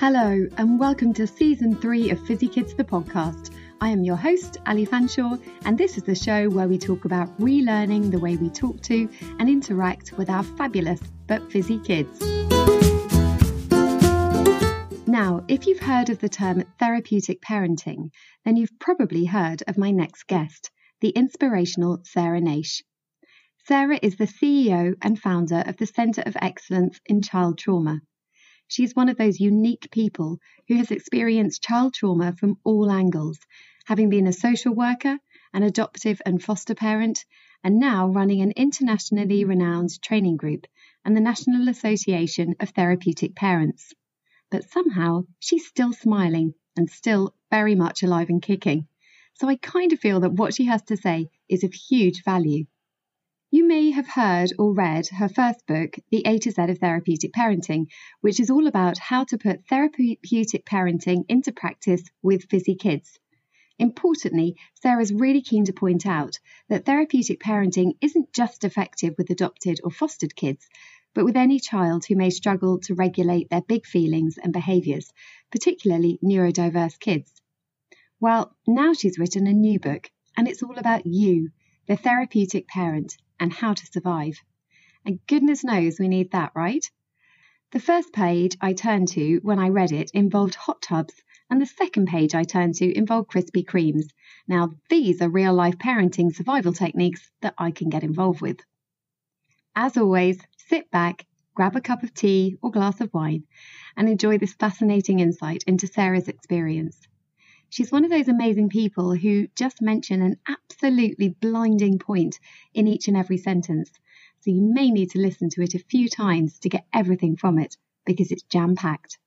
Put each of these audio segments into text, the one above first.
Hello, and welcome to season three of Fizzy Kids the podcast. I am your host, Ali Fanshawe, and this is the show where we talk about relearning the way we talk to and interact with our fabulous but fizzy kids. Now, if you've heard of the term therapeutic parenting, then you've probably heard of my next guest, the inspirational Sarah Naish. Sarah is the CEO and founder of the Centre of Excellence in Child Trauma. She's one of those unique people who has experienced child trauma from all angles, having been a social worker, an adoptive and foster parent, and now running an internationally renowned training group and the National Association of Therapeutic Parents. But somehow she's still smiling and still very much alive and kicking. So I kind of feel that what she has to say is of huge value. You may have heard or read her first book, The A to Z of Therapeutic Parenting, which is all about how to put therapeutic parenting into practice with fizzy kids. Importantly, Sarah's really keen to point out that therapeutic parenting isn't just effective with adopted or fostered kids, but with any child who may struggle to regulate their big feelings and behaviours, particularly neurodiverse kids. Well, now she's written a new book, and it's all about you, the therapeutic parent, and how to survive. And goodness knows we need that, right? The first page I turned to when I read it involved hot tubs, and the second page I turned to involved Krispy Kremes. Now, these are real life parenting survival techniques that I can get involved with. As always, sit back, grab a cup of tea or glass of wine, and enjoy this fascinating insight into Sarah's experience. She's one of those amazing people who just mention an absolutely blinding point in each and every sentence. So you may need to listen to it a few times to get everything from it because it's jam packed.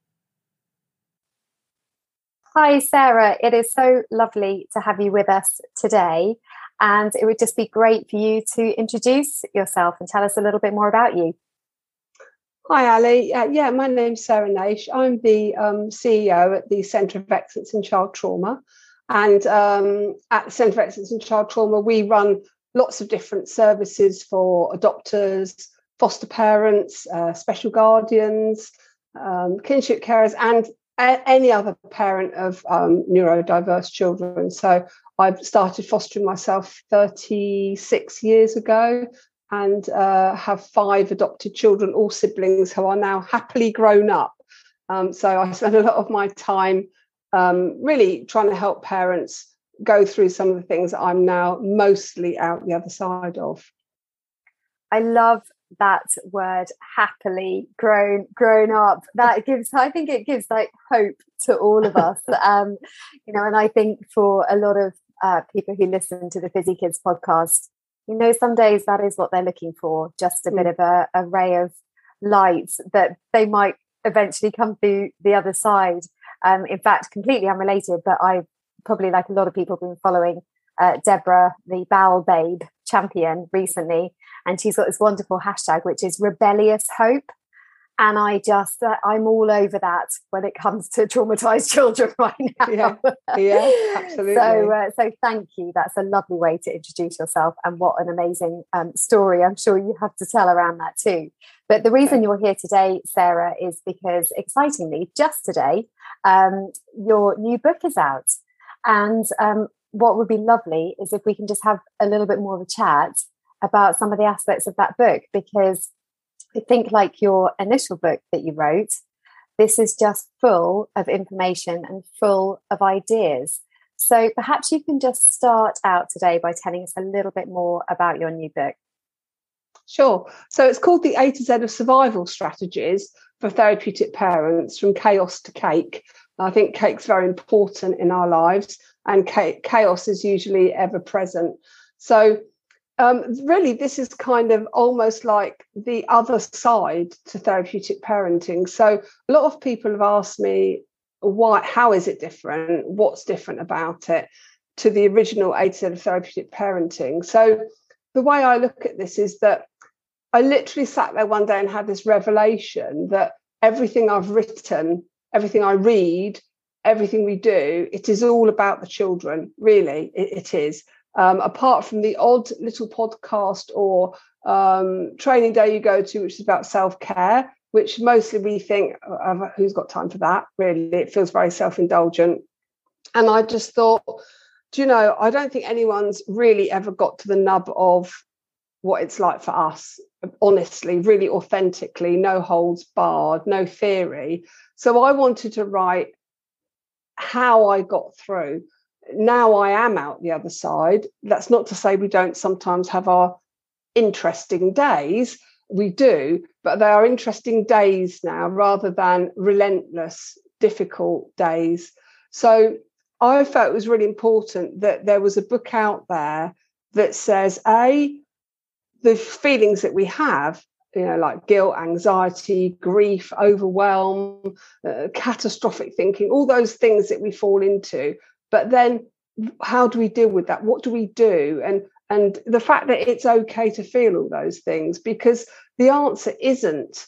Hi, Sarah. It is so lovely to have you with us today. And it would just be great for you to introduce yourself and tell us a little bit more about you. Hi, Ali. Uh, yeah, my name's Sarah Naish. I'm the um, CEO at the Centre of Excellence in Child Trauma. And um, at the Centre of Excellence in Child Trauma, we run lots of different services for adopters, foster parents, uh, special guardians, um, kinship carers, and a- any other parent of um, neurodiverse children. So I've started fostering myself 36 years ago and uh, have five adopted children, all siblings who are now happily grown up. Um, so I spend a lot of my time um, really trying to help parents go through some of the things that I'm now mostly out the other side of. I love that word happily grown grown up that gives i think it gives like hope to all of us um you know and i think for a lot of uh, people who listen to the fizzy kids podcast you know some days that is what they're looking for just a mm. bit of a, a ray of light that they might eventually come through the other side um, in fact completely unrelated but i probably like a lot of people been following uh, deborah the bowel babe champion recently and she's got this wonderful hashtag which is rebellious hope and I just uh, I'm all over that when it comes to traumatized children right now. Yeah, yeah absolutely. so uh, so thank you. That's a lovely way to introduce yourself, and what an amazing um, story I'm sure you have to tell around that too. But the reason you're here today, Sarah, is because excitingly, just today, um, your new book is out, and um, what would be lovely is if we can just have a little bit more of a chat about some of the aspects of that book because think, like your initial book that you wrote, this is just full of information and full of ideas. So perhaps you can just start out today by telling us a little bit more about your new book. Sure. So it's called The A to Z of Survival Strategies for Therapeutic Parents from Chaos to Cake. I think cake's very important in our lives, and chaos is usually ever present. So um, really, this is kind of almost like the other side to therapeutic parenting. So, a lot of people have asked me, why, how is it different? What's different about it to the original to Z of therapeutic parenting? So, the way I look at this is that I literally sat there one day and had this revelation that everything I've written, everything I read, everything we do, it is all about the children, really, it, it is um, apart from the odd little podcast or um, training day you go to, which is about self care, which mostly we think, oh, who's got time for that? Really, it feels very self indulgent. And I just thought, do you know, I don't think anyone's really ever got to the nub of what it's like for us, honestly, really authentically, no holds barred, no theory. So I wanted to write how I got through. Now I am out the other side. That's not to say we don't sometimes have our interesting days. We do, but they are interesting days now rather than relentless, difficult days. So I felt it was really important that there was a book out there that says, A, the feelings that we have you know, like guilt, anxiety, grief, overwhelm, uh, catastrophic thinking, all those things that we fall into. But then, how do we deal with that? What do we do? And and the fact that it's okay to feel all those things, because the answer isn't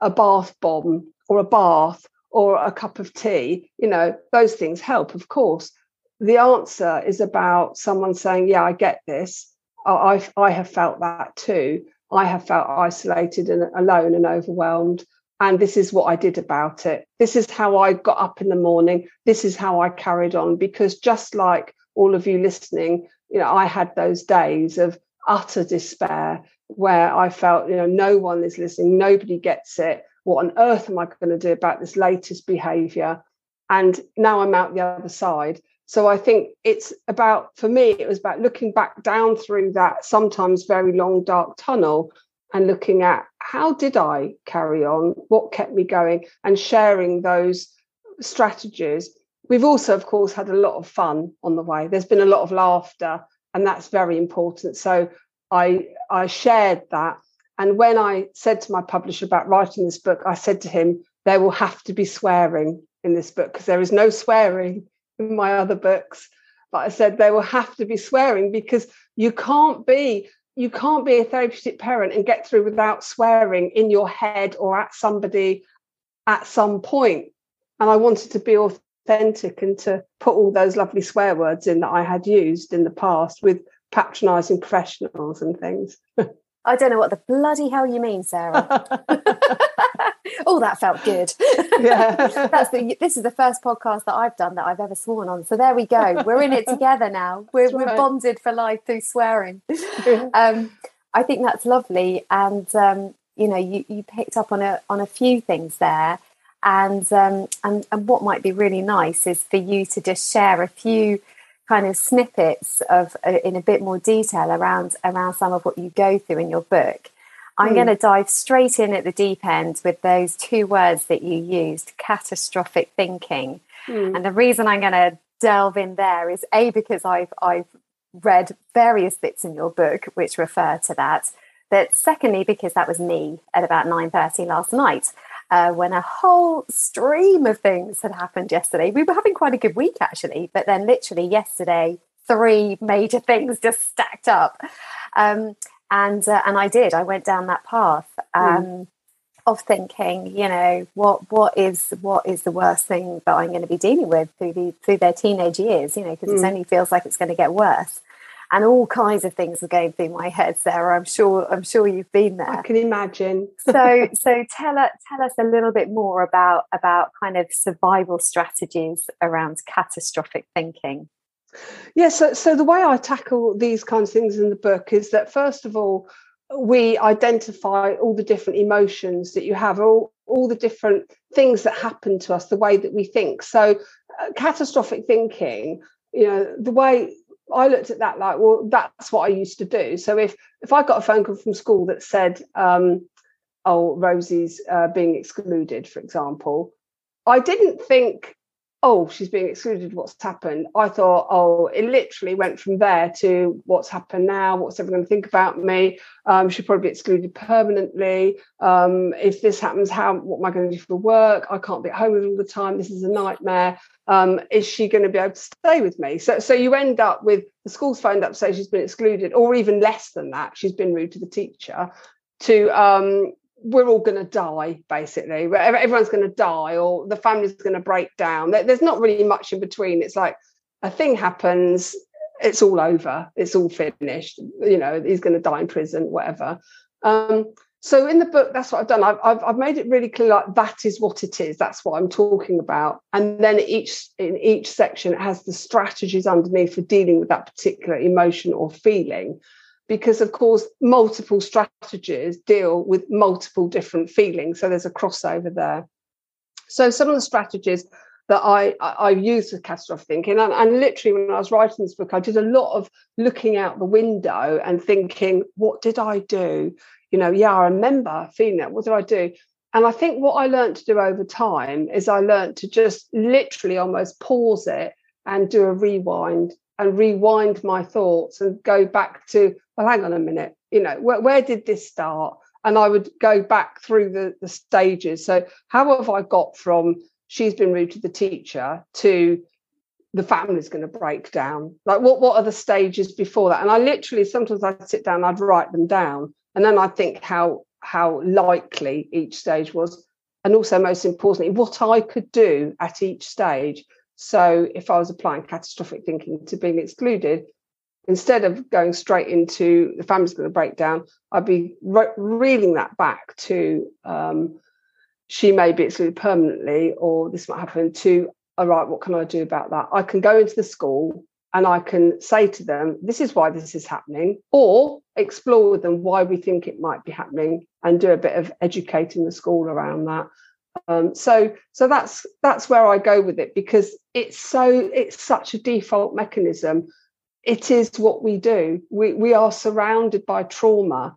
a bath bomb or a bath or a cup of tea. You know, those things help, of course. The answer is about someone saying, "Yeah, I get this. I I have felt that too." I have felt isolated and alone and overwhelmed. And this is what I did about it. This is how I got up in the morning. This is how I carried on. Because just like all of you listening, you know, I had those days of utter despair where I felt, you know, no one is listening, nobody gets it. What on earth am I going to do about this latest behavior? And now I'm out the other side. So I think it's about, for me, it was about looking back down through that sometimes very long, dark tunnel and looking at how did I carry on? What kept me going? And sharing those strategies. We've also, of course, had a lot of fun on the way. There's been a lot of laughter, and that's very important. So I I shared that. And when I said to my publisher about writing this book, I said to him, there will have to be swearing in this book because there is no swearing in my other books. But I said there will have to be swearing because you can't be you can't be a therapeutic parent and get through without swearing in your head or at somebody at some point. And I wanted to be authentic and to put all those lovely swear words in that I had used in the past with patronizing professionals and things. I don't know what the bloody hell you mean, Sarah. oh, that felt good. Yeah. That's the, this is the first podcast that I've done that I've ever sworn on. So there we go. We're in it together now. We're, we're bonded for life through swearing. Um, I think that's lovely. And, um, you know, you, you picked up on a, on a few things there. And, um, and, and what might be really nice is for you to just share a few kind of snippets of uh, in a bit more detail around around some of what you go through in your book I'm mm. going to dive straight in at the deep end with those two words that you used catastrophic thinking. Mm. And the reason I'm going to delve in there is A, because I've, I've read various bits in your book which refer to that. But secondly, because that was me at about 9.30 last night. Uh, when a whole stream of things had happened yesterday. We were having quite a good week actually, but then literally yesterday, three major things just stacked up. Um, and uh, and I did. I went down that path hmm. um, mm. of thinking, you know, what what is what is the worst thing that I'm going to be dealing with through the through their teenage years, you know, because mm. it hmm. only feels like it's going to get worse. And all kinds of things are going through my head, Sarah. I'm sure. I'm sure you've been there. I can imagine. so, so tell us, tell us a little bit more about about kind of survival strategies around catastrophic thinking. Yeah, so, so the way I tackle these kinds of things in the book is that first of all, we identify all the different emotions that you have, all, all the different things that happen to us, the way that we think. So, uh, catastrophic thinking, you know, the way I looked at that like, well, that's what I used to do. So if if I got a phone call from school that said, um, "Oh, Rosie's uh, being excluded," for example, I didn't think oh, she's being excluded, what's happened? I thought, oh, it literally went from there to what's happened now, what's everyone going to think about me? Um, she'll probably be excluded permanently. Um, if this happens, how what am I going to do for work? I can't be at home all the time. This is a nightmare. Um, is she going to be able to stay with me? So, so you end up with the school's phoned up say she's been excluded, or even less than that, she's been rude to the teacher. To um, we're all going to die basically. Everyone's going to die or the family's going to break down. There's not really much in between. It's like a thing happens it's all over. It's all finished. You know he's going to die in prison whatever. Um, so in the book that's what i've done. I've, I've, I've made it really clear like that is what it is. That's what i'm talking about. And then each in each section it has the strategies underneath for dealing with that particular emotion or feeling because of course multiple strategies deal with multiple different feelings so there's a crossover there so some of the strategies that I, I, used with catastrophic thinking. And, and, literally, when I was writing this book, I did a lot of looking out the window and thinking, what did I do? You know, yeah, I remember feeling that. What did I do? And I think what I learned to do over time is I learned to just literally almost pause it and do a rewind and rewind my thoughts and go back to, well, hang on a minute, you know, where, where did this start? And I would go back through the, the stages. So, how have I got from she's been rude to the teacher to the family's going to break down? Like what what are the stages before that? And i literally sometimes i'd sit down i'd write them down and then i think how how likely each stage was. And also most importantly what i could do at each stage. So if i was applying catastrophic thinking to being excluded instead of going straight into the family's going to break down i'd be re- reeling that back to um, she may be excluded permanently or this might happen to all right what can i do about that? I can go into the school and i can say to them this is why this is happening or explore with them why we think it might be happening and do a bit of educating the school around that. Um, so so that's that's where i go with it because it's so it's such a default mechanism it is what we do we we are surrounded by trauma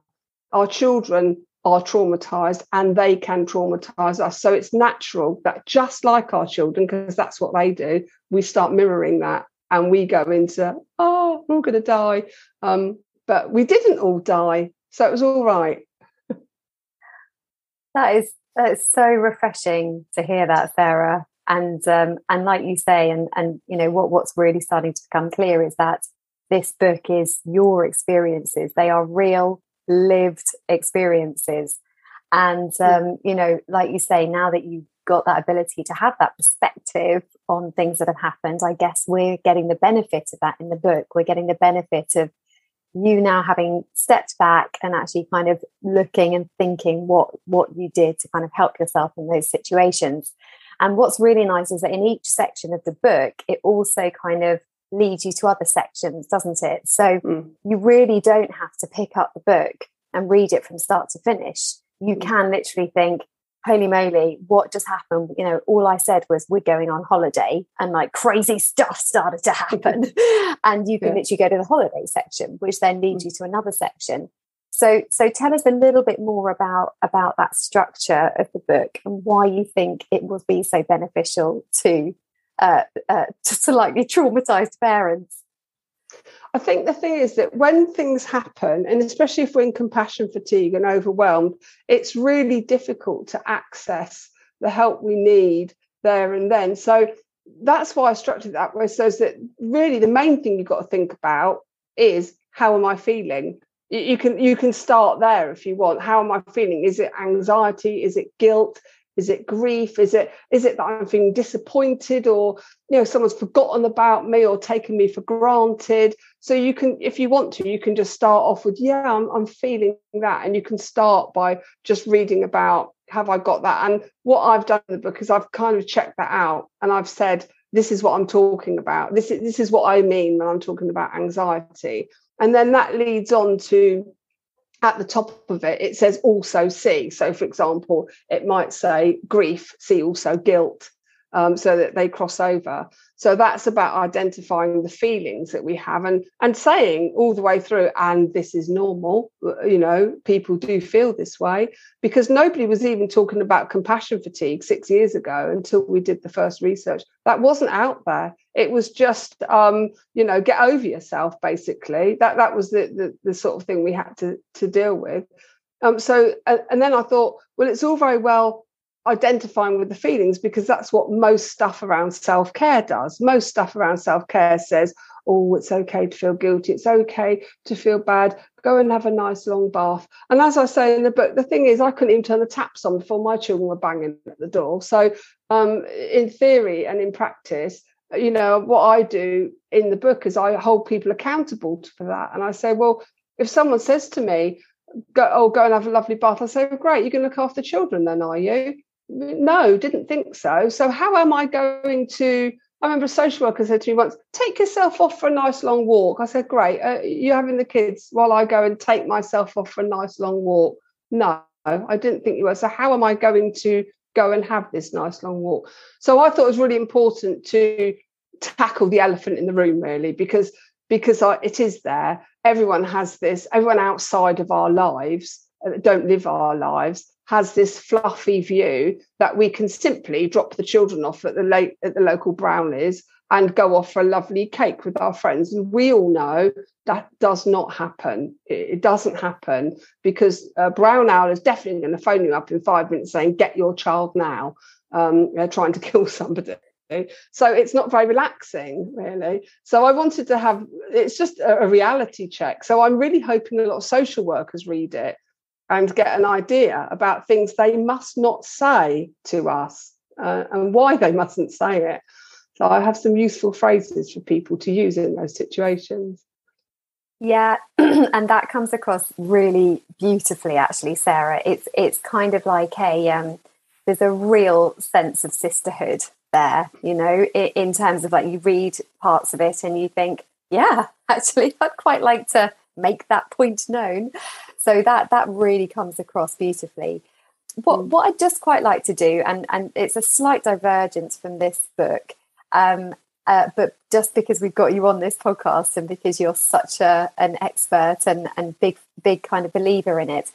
our children are traumatized and they can traumatize us. So it's natural that just like our children, because that's what they do, we start mirroring that and we go into, oh, we're all going to die. Um, but we didn't all die. So it was all right. that is that's so refreshing to hear that, Sarah. And um, and like you say, and and you know what what's really starting to become clear is that this book is your experiences. They are real lived experiences. And, um, you know, like you say, now that you've got that ability to have that perspective on things that have happened, I guess we're getting the benefit of that in the book. We're getting the benefit of you now having stepped back and actually kind of looking and thinking what what you did to kind of help yourself in those situations. And what's really nice is that in each section of the book, it also kind of leads you to other sections, doesn't it? So mm. you really don't have to pick up the book and read it from start to finish. You mm. can literally think, holy moly, what just happened? You know, all I said was we're going on holiday and like crazy stuff started to happen. and you can yeah. literally go to the holiday section, which then leads mm. you to another section. So so tell us a little bit more about about that structure of the book and why you think it will be so beneficial to uh, uh, to slightly traumatized parents? I think the thing is that when things happen, and especially if we're in compassion fatigue and overwhelmed, it's really difficult to access the help we need there and then. So that's why I structured that way. So that really the main thing you've got to think about is how am I feeling? You can you can start there if you want. How am I feeling? Is it anxiety? Is it guilt? Is it grief? Is it is it that I'm feeling disappointed or you know someone's forgotten about me or taken me for granted? So you can, if you want to, you can just start off with, yeah, I'm, I'm feeling that, and you can start by just reading about have I got that? And what I've done in the book is I've kind of checked that out and I've said, this is what I'm talking about. This is this is what I mean when I'm talking about anxiety. And then that leads on to at the top of it, it says also see. So, for example, it might say grief, see also guilt, um, so that they cross over. So that's about identifying the feelings that we have and and saying all the way through, and this is normal. You know, people do feel this way because nobody was even talking about compassion fatigue six years ago until we did the first research. That wasn't out there. It was just, um, you know, get over yourself. Basically, that that was the the, the sort of thing we had to to deal with. Um, so, and, and then I thought, well, it's all very well identifying with the feelings because that's what most stuff around self care does. Most stuff around self care says, oh, it's okay to feel guilty. It's okay to feel bad. Go and have a nice long bath. And as I say in the book, the thing is, I couldn't even turn the taps on before my children were banging at the door. So, um, in theory and in practice, you know, what I do in the book is I hold people accountable for that. And I say, well, if someone says to me, go oh go and have a lovely bath. I say, well, great, you can look after children then, are you? No, didn't think so. So how am I going to? I remember a social worker said to me once, take yourself off for a nice long walk. I said, great. Uh, you having the kids while I go and take myself off for a nice long walk? No, I didn't think you were. So how am I going to go and have this nice long walk? So I thought it was really important to tackle the elephant in the room, really, because because I, it is there. Everyone has this. Everyone outside of our lives uh, don't live our lives has this fluffy view that we can simply drop the children off at the late at the local brownies and go off for a lovely cake with our friends. And we all know that does not happen. It, doesn't happen because uh, Brown Owl is definitely going to phone you up in five minutes saying, "Get your child now." Um, they're trying to kill somebody. So it's not very relaxing, really. So I wanted to have it's just a, a reality check. So I'm really hoping a lot of social workers read it and get an idea about things they must not say to us uh, and why they mustn't say it. So I have some useful phrases for people to use in those situations. Yeah, and that comes across really beautifully, actually, Sarah. It's it's kind of like a um, there's a real sense of sisterhood there, you know, in terms of like you read parts of it and you think, yeah, actually, I'd quite like to make that point known. So that that really comes across beautifully. What mm. what I'd just quite like to do, and and it's a slight divergence from this book, um, uh, but just because we've got you on this podcast and because you're such a an expert and and big big kind of believer in it,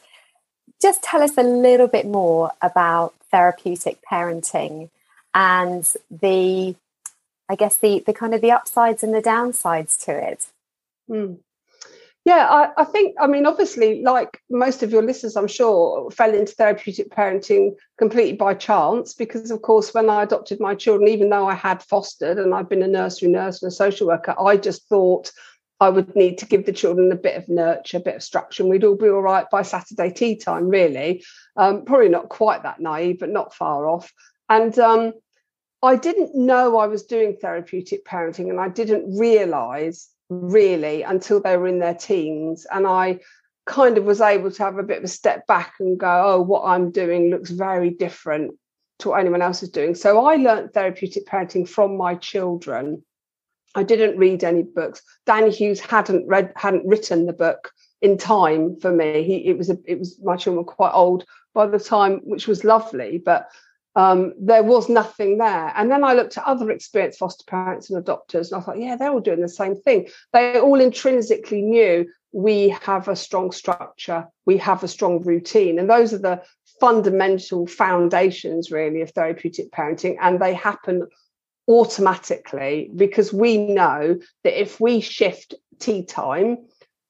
just tell us a little bit more about therapeutic parenting and the I guess the the kind of the upsides and the downsides to it. Mm. Yeah, I, I, think, I mean, obviously, like most of your listeners, I'm sure, fell into therapeutic parenting completely by chance because, of course, when I adopted my children, even though I had fostered and I've been a nursery nurse and a social worker, I just thought I would need to give the children a bit of nurture, a bit of structure, and we'd all be all right by Saturday tea time, really. Um, probably not quite that naive, but not far off. And um, I didn't know I was doing therapeutic parenting and I didn't realize really until they were in their teens. And I kind of was able to have a bit of a step back and go, oh, what I'm doing looks very different to what anyone else is doing. So I learned therapeutic parenting from my children. I didn't read any books. Danny Hughes hadn't read, hadn't written the book in time for me. He it was a, it was my children were quite old by the time, which was lovely. But um, there was nothing there. And then I looked at other experienced foster parents and adopters, and I thought, yeah, they're all doing the same thing. They all intrinsically knew we have a strong structure, we have a strong routine. And those are the fundamental foundations, really, of therapeutic parenting. And they happen automatically because we know that if we shift tea time,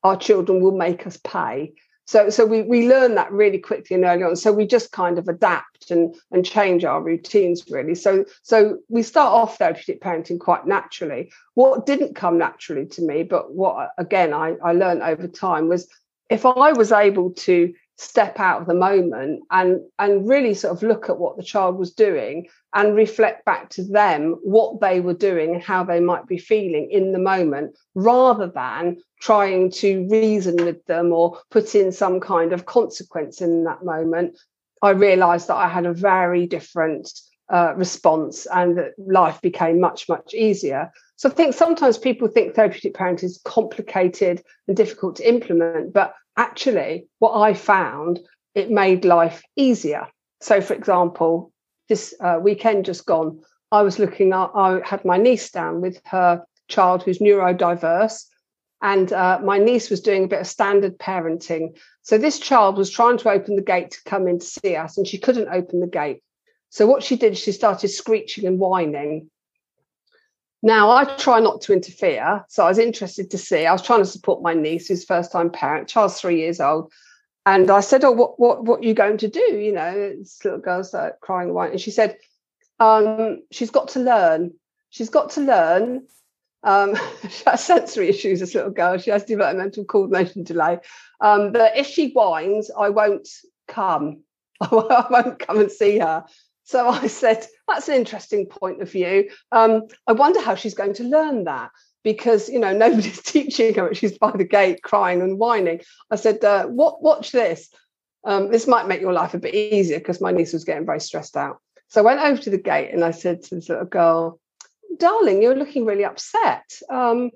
our children will make us pay. So, so we, we learn that really quickly and early on. So we just kind of adapt and, and change our routines really. So, so we start off therapeutic parenting quite naturally. What didn't come naturally to me, but what again I, I learned over time was if I was able to step out of the moment and and really sort of look at what the child was doing and reflect back to them what they were doing and how they might be feeling in the moment rather than trying to reason with them or put in some kind of consequence in that moment. I realized that i had a very different uh, response and that life became much much easier. So i think sometimes people think therapeutic parenting is complicated and difficult to implement but actually, what I found, it made life easier. So, for example, this uh, weekend just gone, I was looking I had my niece down with her child who's neurodiverse. And uh, my niece was doing a bit of standard parenting. So this child was trying to open the gate to come in to see us, and she couldn't open the gate. So what she did, she started screeching and whining. Now, I try not to interfere. So I was interested to see. I was trying to support my niece, who's first time parent. Child's three years old. And I said, Oh, what, what, what are you going to do? You know, this little girl's crying and And she said, um, She's got to learn. She's got to learn. Um, she has sensory issues, this little girl. She has developmental coordination delay. Um, but if she whines, I won't come. I won't come and see her. So I said, that's an interesting point of view. Um, I wonder how she's going to learn that. because you know nobody's teaching her. She's by the gate crying and whining. I said, uh, "What? Watch this. Um, this might make your life a bit easier because my niece was getting very stressed out." So I went over to the gate and I said to this little girl, "Darling, you're looking really upset. Um,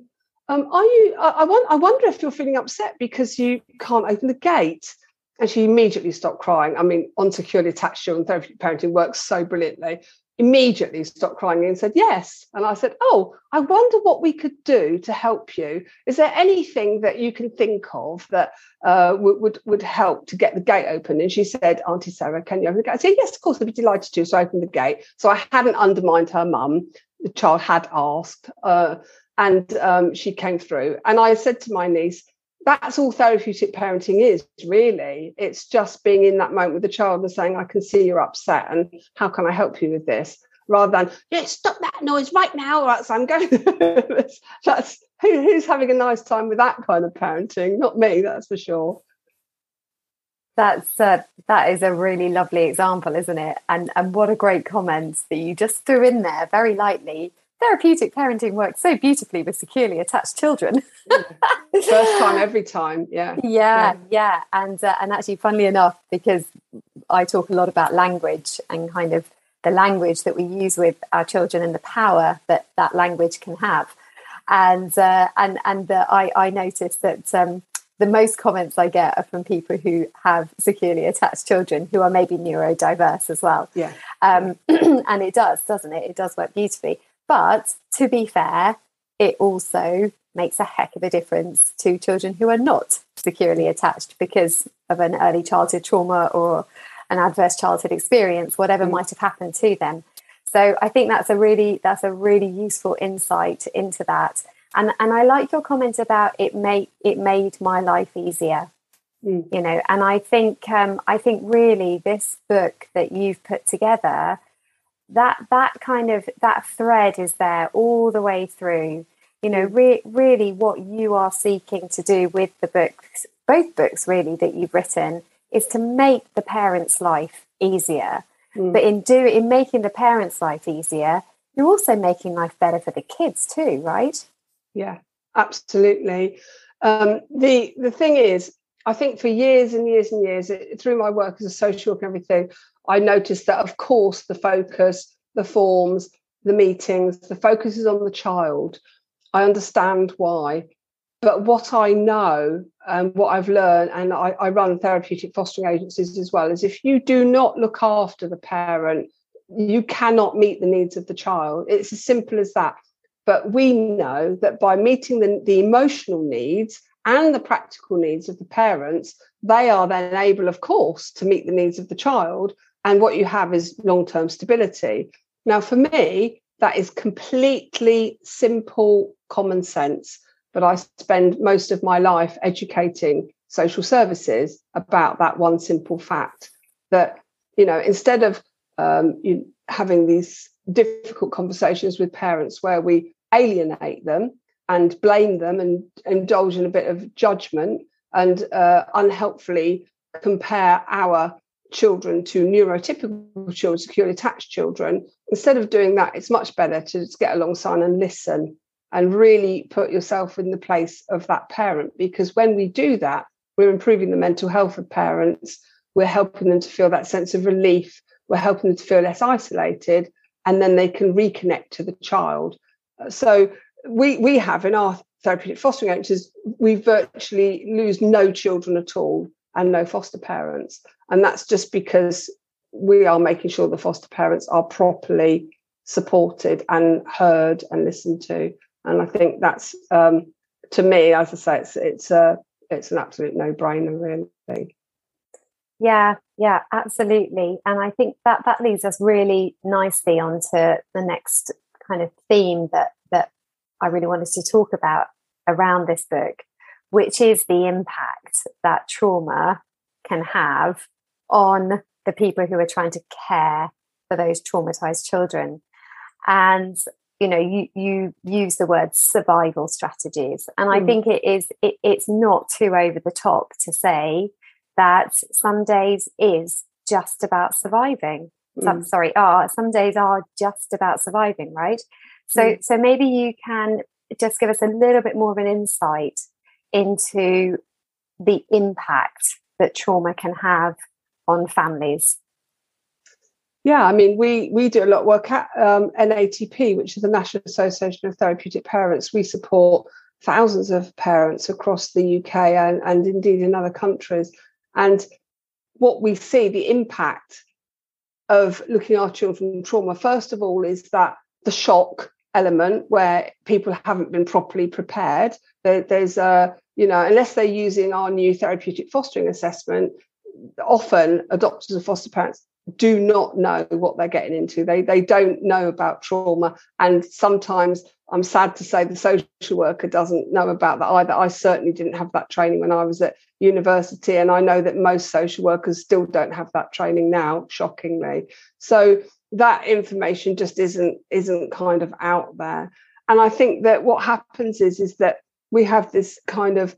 um, are you? I, I, want, I wonder if you're feeling upset because you can't open the gate." And she immediately stopped crying. I mean, on securely attached children, therapeutic parenting works so brilliantly. Immediately stopped crying and said yes. And i said oh i wonder what we could do to help you. Is there anything that you can think of that uh, would, would, would help to get the gate open? And she said auntie sarah can you open the gate? I said yes of course i'd be delighted to so i opened the gate. So i hadn't undermined her mum. The child had asked uh, and um, she came through. And i said to my niece that's all therapeutic parenting is really. It's just being in that moment with the child and saying i can see you're upset and how can i help you with this? Rather than yeah stop that noise right now or else i'm going that's, who, who's having a nice time with that kind of parenting? Not me that's for sure. That's uh, that is a really lovely example isn't it? And and what a great comment that you just threw in there very lightly therapeutic parenting works so beautifully with securely attached children. First time, every time, yeah. Yeah, yeah, yeah. and uh, and actually, funnily enough, because I talk a lot about language and kind of the language that we use with our children and the power that that language can have, and uh, and and I I noticed that. Um, the most comments I get are from people who have securely attached children who are maybe neurodiverse as well. Yeah. Um, and it does, doesn't it? It does work beautifully. But to be fair, it also makes a heck of a difference to children who are not securely attached because of an early childhood trauma or an adverse childhood experience, whatever mm. might have happened to them. So I think that's a really that's a really useful insight into that. And and I like your comment about it made it made my life easier. Mm. You know, and I think um, I think really this book that you've put together that that kind of that thread is there all the way through. You know re- really what you are seeking to do with the books both books really that you've written is to make the parents life easier. Mm. but in do in making the parents life easier you're also making life better for the kids too right? Yeah absolutely. Um, the the thing is I think for years and years and years, through my work as a social worker and everything, I noticed that, of course, the focus, the forms, the meetings, the focus is on the child. I understand why. But what I know and what I've learned, and I, I run therapeutic fostering agencies as well, is if you do not look after the parent, you cannot meet the needs of the child. It's as simple as that. But we know that by meeting the, the emotional needs and the practical needs of the parents, they are then able, of course, to meet the needs of the child. And what you have is long term stability. Now, for me, that is completely simple common sense. But I spend most of my life educating social services about that one simple fact that, you know, instead of um, you having these difficult conversations with parents where we alienate them and blame them and indulge in a bit of judgment and uh, unhelpfully compare our children to neurotypical children, securely attached children. Instead of doing that, it's much better to just get alongside and listen and really put yourself in the place of that parent. Because when we do that, we're improving the mental health of parents, we're helping them to feel that sense of relief, we're helping them to feel less isolated, and then they can reconnect to the child. Uh, so we we have in our therapeutic fostering agencies, we virtually lose no children at all and no foster parents. And that's just because we are making sure the foster parents are properly supported and heard and listened to. And I think that's um, to me, as I say, it's it's a it's an absolute no-brainer, really. Yeah, yeah, absolutely. And I think that that leads us really nicely onto the next kind of theme that that I really wanted to talk about around this book, which is the impact that trauma can have on the people who are trying to care for those traumatized children. And you know, you you use the word survival strategies, and I mm. think it is it, it's not too over the top to say that some days is just about surviving. Some, mm. sorry, are some days are just about surviving, right? So, mm. so maybe you can just give us a little bit more of an insight into the impact that trauma can have on families? Yeah, I mean, we we do a lot of work at um, NATP, which is the National Association of Therapeutic Parents. We support thousands of parents across the UK and, and indeed in other countries. And what we see, the impact of looking after children from trauma, first of all, is that the shock element where people haven't been properly prepared. There, there's a, you know, unless they're using our new therapeutic fostering assessment, often adopters and foster parents do not know what they're getting into. They they don't know about trauma, and sometimes I'm sad to say the social worker doesn't know about that either. I certainly didn't have that training when I was at university, and I know that most social workers still don't have that training now. Shockingly, so that information just isn't isn't kind of out there. And I think that what happens is is that we have this kind of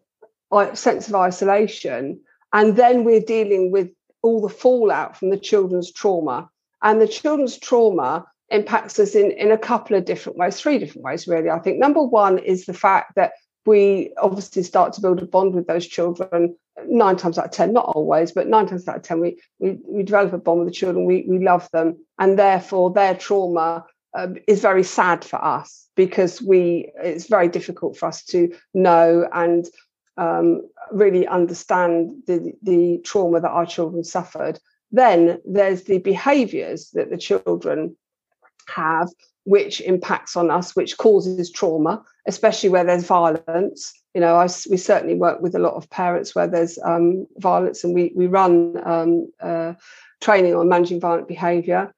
uh, sense of isolation, and then we're dealing with all the fallout from the children's trauma. And the children's trauma impacts us in, in a couple of different ways, three different ways, really. I think number one is the fact that we obviously start to build a bond with those children nine times out of ten, not always, but nine times out of ten, we we, we develop a bond with the children, we, we love them, and therefore their trauma um, is very sad for us because we it's very difficult for us to know and um, really understand the, the trauma that our children suffered. Then there's the behaviours that the children have, which impacts on us, which causes trauma, especially where there's violence. You know, I, we certainly work with a lot of parents where there's um, violence, and we we run um, uh, training on managing violent behaviour.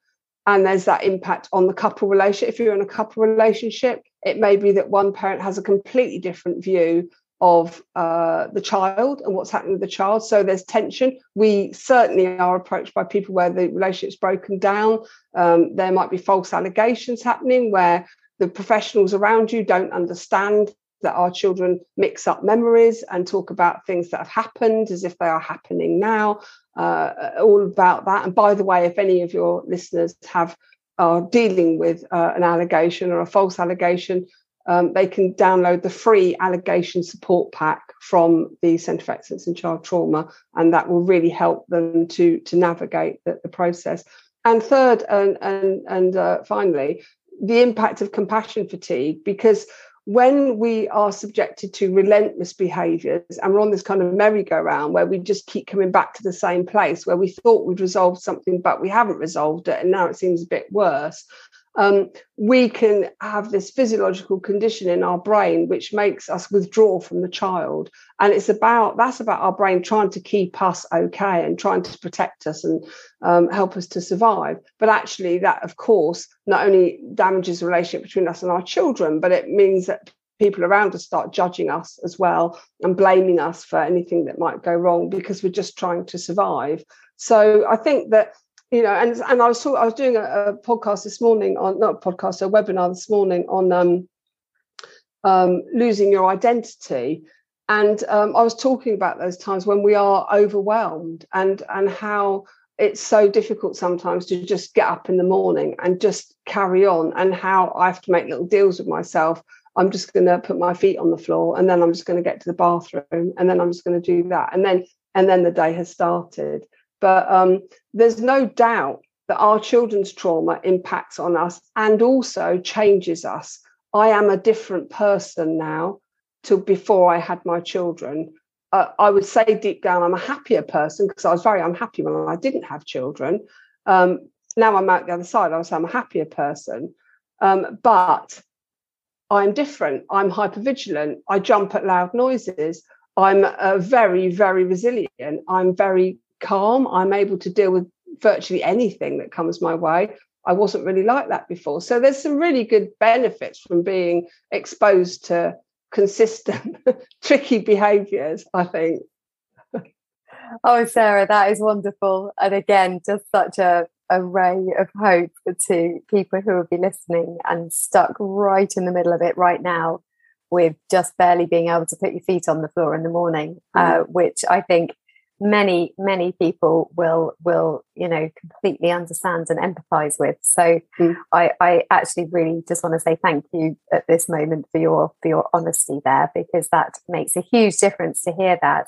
And there's that impact on the couple relationship. If you're in a couple relationship, it may be that one parent has a completely different view of uh, the child and what's happening with the child. So there's tension. We certainly are approached by people where the relationship's broken down. Um, there might be false allegations happening where the professionals around you don't understand that our children mix up memories and talk about things that have happened as if they are happening now. Uh, all about that. And by the way, if any of your listeners have are dealing with uh, an allegation or a false allegation, um, they can download the free allegation support pack from the Centre for Excellence in Child Trauma, and that will really help them to, to navigate the, the process. And third, and, and, and uh, finally, the impact of compassion fatigue, because when we are subjected to relentless behaviors and we're on this kind of merry-go-round where we just keep coming back to the same place where we thought we'd resolved something but we haven't resolved it and now it seems a bit worse um, we can have this physiological condition in our brain which makes us withdraw from the child. And it's about that's about our brain trying to keep us okay and trying to protect us and um, help us to survive. But actually that of course not only damages the relationship between us and our children but it means that people around us start judging us as well and blaming us for anything that might go wrong because we're just trying to survive. So i think that you know, and and I was talk, I was doing a, a, podcast this morning on not a podcast, a webinar this morning on um, um, losing your identity, and um, I was talking about those times when we are overwhelmed and and how it's so difficult sometimes to just get up in the morning and just carry on, and how I have to make little deals with myself. I'm just going to put my feet on the floor, and then I'm just going to get to the bathroom, and then I'm just going to do that, and then and then the day has started but um, there's no doubt that our children's trauma impacts on us and also changes us. I am a different person now to before I had my children. Uh, I would say deep down, I'm a happier person because I was very unhappy when I didn't have children. Um, now I'm out the other side. I would say I'm a happier person. Um, but I'm different. I'm hypervigilant. I jump at loud noises. I'm uh, very, very resilient. I'm very calm. I'm able to deal with virtually anything that comes my way. I wasn't really like that before. So there's some really good benefits from being exposed to consistent, tricky behaviors, I think. Oh, Sarah, that is wonderful. And again, just such a, a ray of hope to people who will be listening and stuck right in the middle of it right now with just barely being able to put your feet on the floor in the morning, mm. uh, which I think many many people will will you know completely understand and empathize with. So mm. i i actually really just want to say thank you at this moment for your for your honesty there because that makes a huge difference to hear that.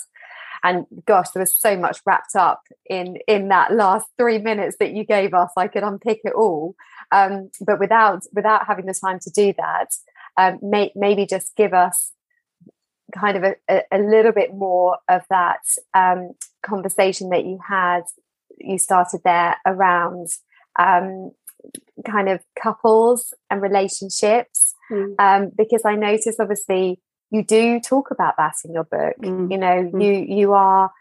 And gosh there was so much wrapped up in in that last three minutes that you gave us i could unpick it all. Um, but without without having the time to do that um, may, maybe just give us kind of a, a, little bit more of that um, conversation that you had you started there around um, kind of couples and relationships mm. um, because i noticed obviously you do talk about that in your book mm. you know mm. you you are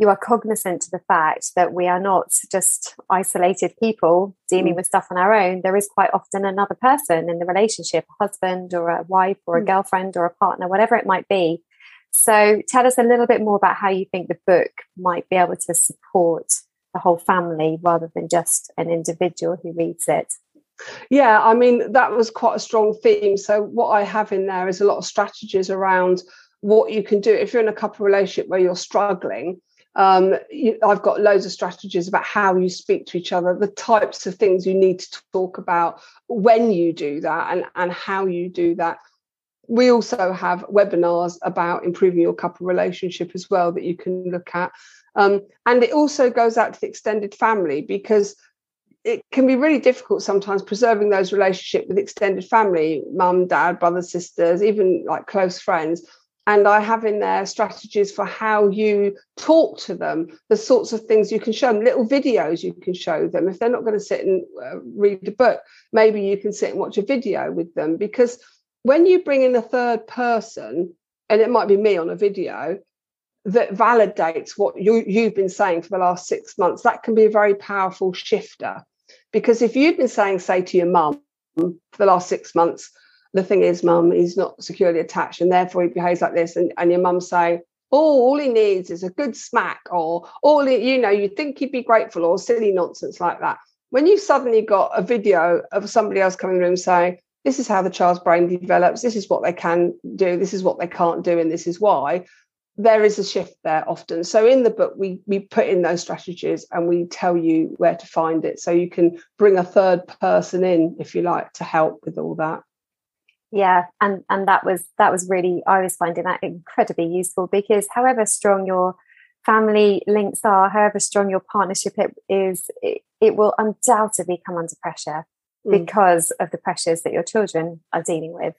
you are cognizant to the fact that we are not just isolated people dealing mm. with stuff on our own. There is quite often another person in the relationship, a husband or a wife or a mm. girlfriend or a partner, whatever it might be. So tell us a little bit more about how you think the book might be able to support the whole family rather than just an individual who reads it. Yeah, I mean, that was quite a strong theme. So, what I have in there is a lot of strategies around what you can do if you're in a couple relationship where you're struggling um, you, I've got loads of strategies about how you speak to each other, the types of things you need to talk about when you do that, and, and how you do that. We also have webinars about improving your couple relationship as well that you can look at. Um, and it also goes out to the extended family because it can be really difficult sometimes preserving those relationships with extended family, mum, dad, brothers, sisters, even like close friends and I have in there strategies for how you talk to them, the sorts of things you can show them, little videos you can show them. If they're not going to sit and uh, read a book, maybe you can sit and watch a video with them. Because when you bring in a third person, and it might be me on a video, that validates what you, you've been saying for the last six months, that can be a very powerful shifter. Because if you've been saying, say, to your mum for the last six months, the thing is, mum, he's not securely attached and therefore he behaves like this. And, and your mum say, oh, all he needs is a good smack, or all he, you know, you'd think he'd be grateful, or silly nonsense like that. When you've suddenly got a video of somebody else coming in the room saying, this is how the child's brain develops, this is what they can do, this is what they can't do, and this is why, there is a shift there often. So in the book, we we put in those strategies and we tell you where to find it. So you can bring a third person in, if you like, to help with all that yeah and and that was that was really i was finding that incredibly useful because however strong your family links are however strong your partnership is it, it will undoubtedly come under pressure mm. because of the pressures that your children are dealing with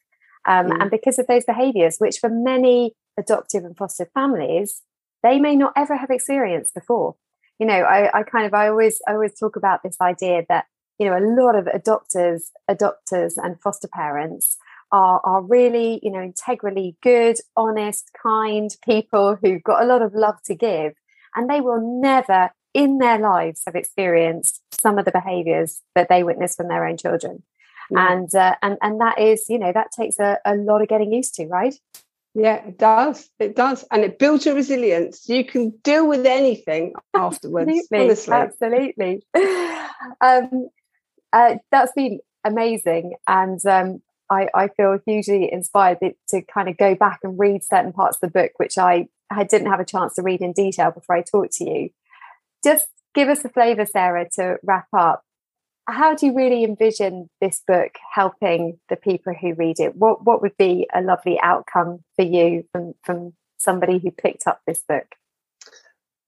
um, mm. and because of those behaviors which for many adoptive and foster families they may not ever have experienced before you know I, I kind of i always i always talk about this idea that you know a lot of adopters adopters and foster parents are, are really, you know, integrally good, honest, kind people who've got a lot of love to give. And they will never in their lives have experienced some of the behaviors that they witness from their own children. Yeah. And, uh, and, and that is, you know, that takes a, a lot of getting used to, right? Yeah, it does. It does. And it builds your resilience. You can deal with anything afterwards. absolutely. Honestly. Absolutely. Um, uh, that's been amazing. And um, I, I feel hugely inspired to kind of go back and read certain parts of the book, which I, I didn't have a chance to read in detail before I talked to you. Just give us a flavour, Sarah, to wrap up. How do you really envision this book helping the people who read it? What what would be a lovely outcome for you from from somebody who picked up this book?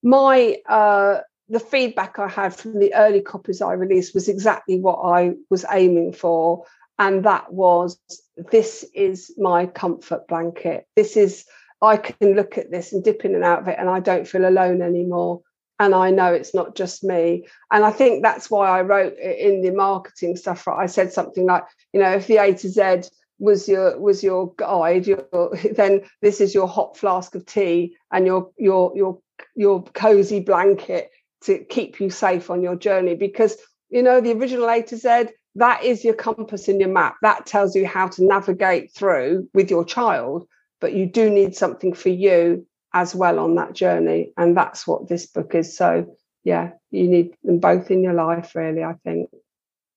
My uh, the feedback I had from the early copies I released was exactly what I was aiming for and that was this is my comfort blanket. This is i can look at this and dip in and out of it and i don't feel alone anymore. And i know it's not just me. And i think that's why i wrote in the marketing stuff right? i said something like you know if the a to z was your was your guide your, then this is your hot flask of tea and your your your your cozy blanket to keep you safe on your journey. Because you know the original a to z that is your compass in your map. That tells you how to navigate through with your child, but you do need something for you as well on that journey. And that's what this book is. So, yeah, you need them both in your life, really, I think.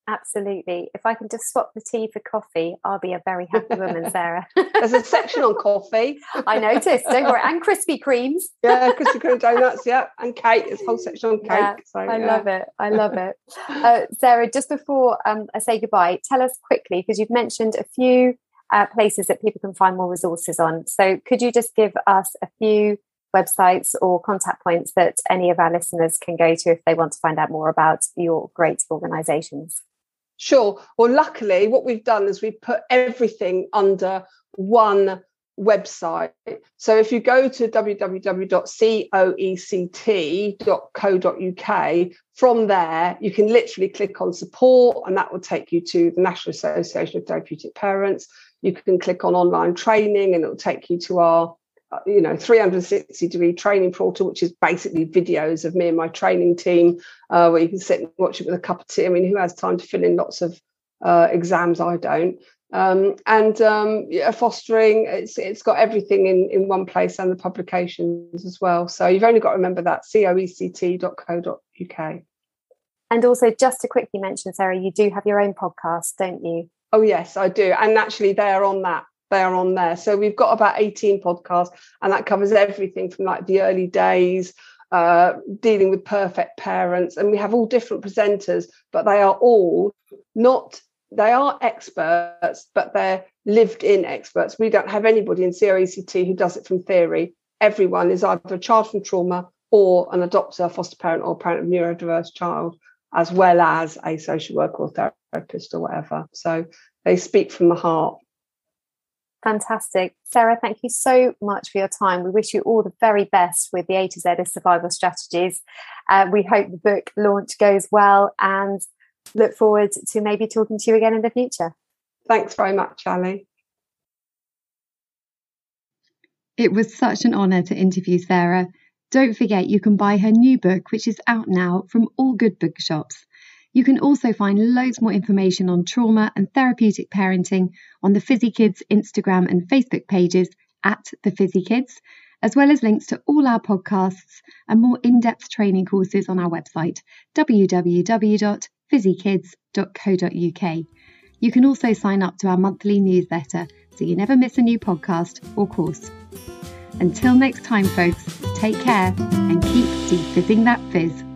Absolutely. If I can just swap the tea for coffee, I'll be a very happy woman, Sarah. There's a section on coffee. I noticed. Don't worry. And Krispy Kremes. yeah, Krispy Kreme donuts. Yeah, and cake. There's a whole section on cake. Yeah, so, I yeah. love it. I love it. Uh, Sarah, just before um, I say goodbye, tell us quickly because you've mentioned a few uh, places that people can find more resources on. So, could you just give us a few websites or contact points that any of our listeners can go to if they want to find out more about your great organisations? Sure. Well, luckily, what we've done is we've put everything under one website. So if you go to www.coect.co.uk, from there you can literally click on support, and that will take you to the National Association of Therapeutic Parents. You can click on online training, and it will take you to our you know 360 degree training portal which is basically videos of me and my training team uh, where you can sit and watch it with a cup of tea. I mean who has time to fill in lots of uh, exams? I don't. Um, and um, yeah, fostering it's it's got everything in in one place and the publications as well. So you've only got to remember that coect.co.uk and also just to quickly mention sarah you do have your own podcast don't you? Oh yes i do. And actually they're on that they are on there. So we've got about 18 podcasts, and that covers everything from like the early days, uh, dealing with perfect parents, and we have all different presenters, but they are all not. They are experts, but they're lived in experts. We don't have anybody in COECT who does it from theory. Everyone is either a child from trauma or an adopter, foster parent, or parent of neurodiverse child, as well as a social worker or therapist or whatever. So they speak from the heart. Fantastic. Sarah, thank you so much for your time. We wish you all the very best with the A to Z of survival strategies. Uh, we hope the book launch goes well and look forward to maybe talking to you again in the future. Thanks very much, Ali. It was such an honour to interview Sarah. Don't forget you can buy her new book, which is out now from all good bookshops. You can also find loads more information on trauma and therapeutic parenting on the Fizzy Kids Instagram and Facebook pages at the Fizzy Kids, as well as links to all our podcasts and more in depth training courses on our website, www.fizzykids.co.uk. You can also sign up to our monthly newsletter so you never miss a new podcast or course. Until next time, folks, take care and keep defizzing that fizz.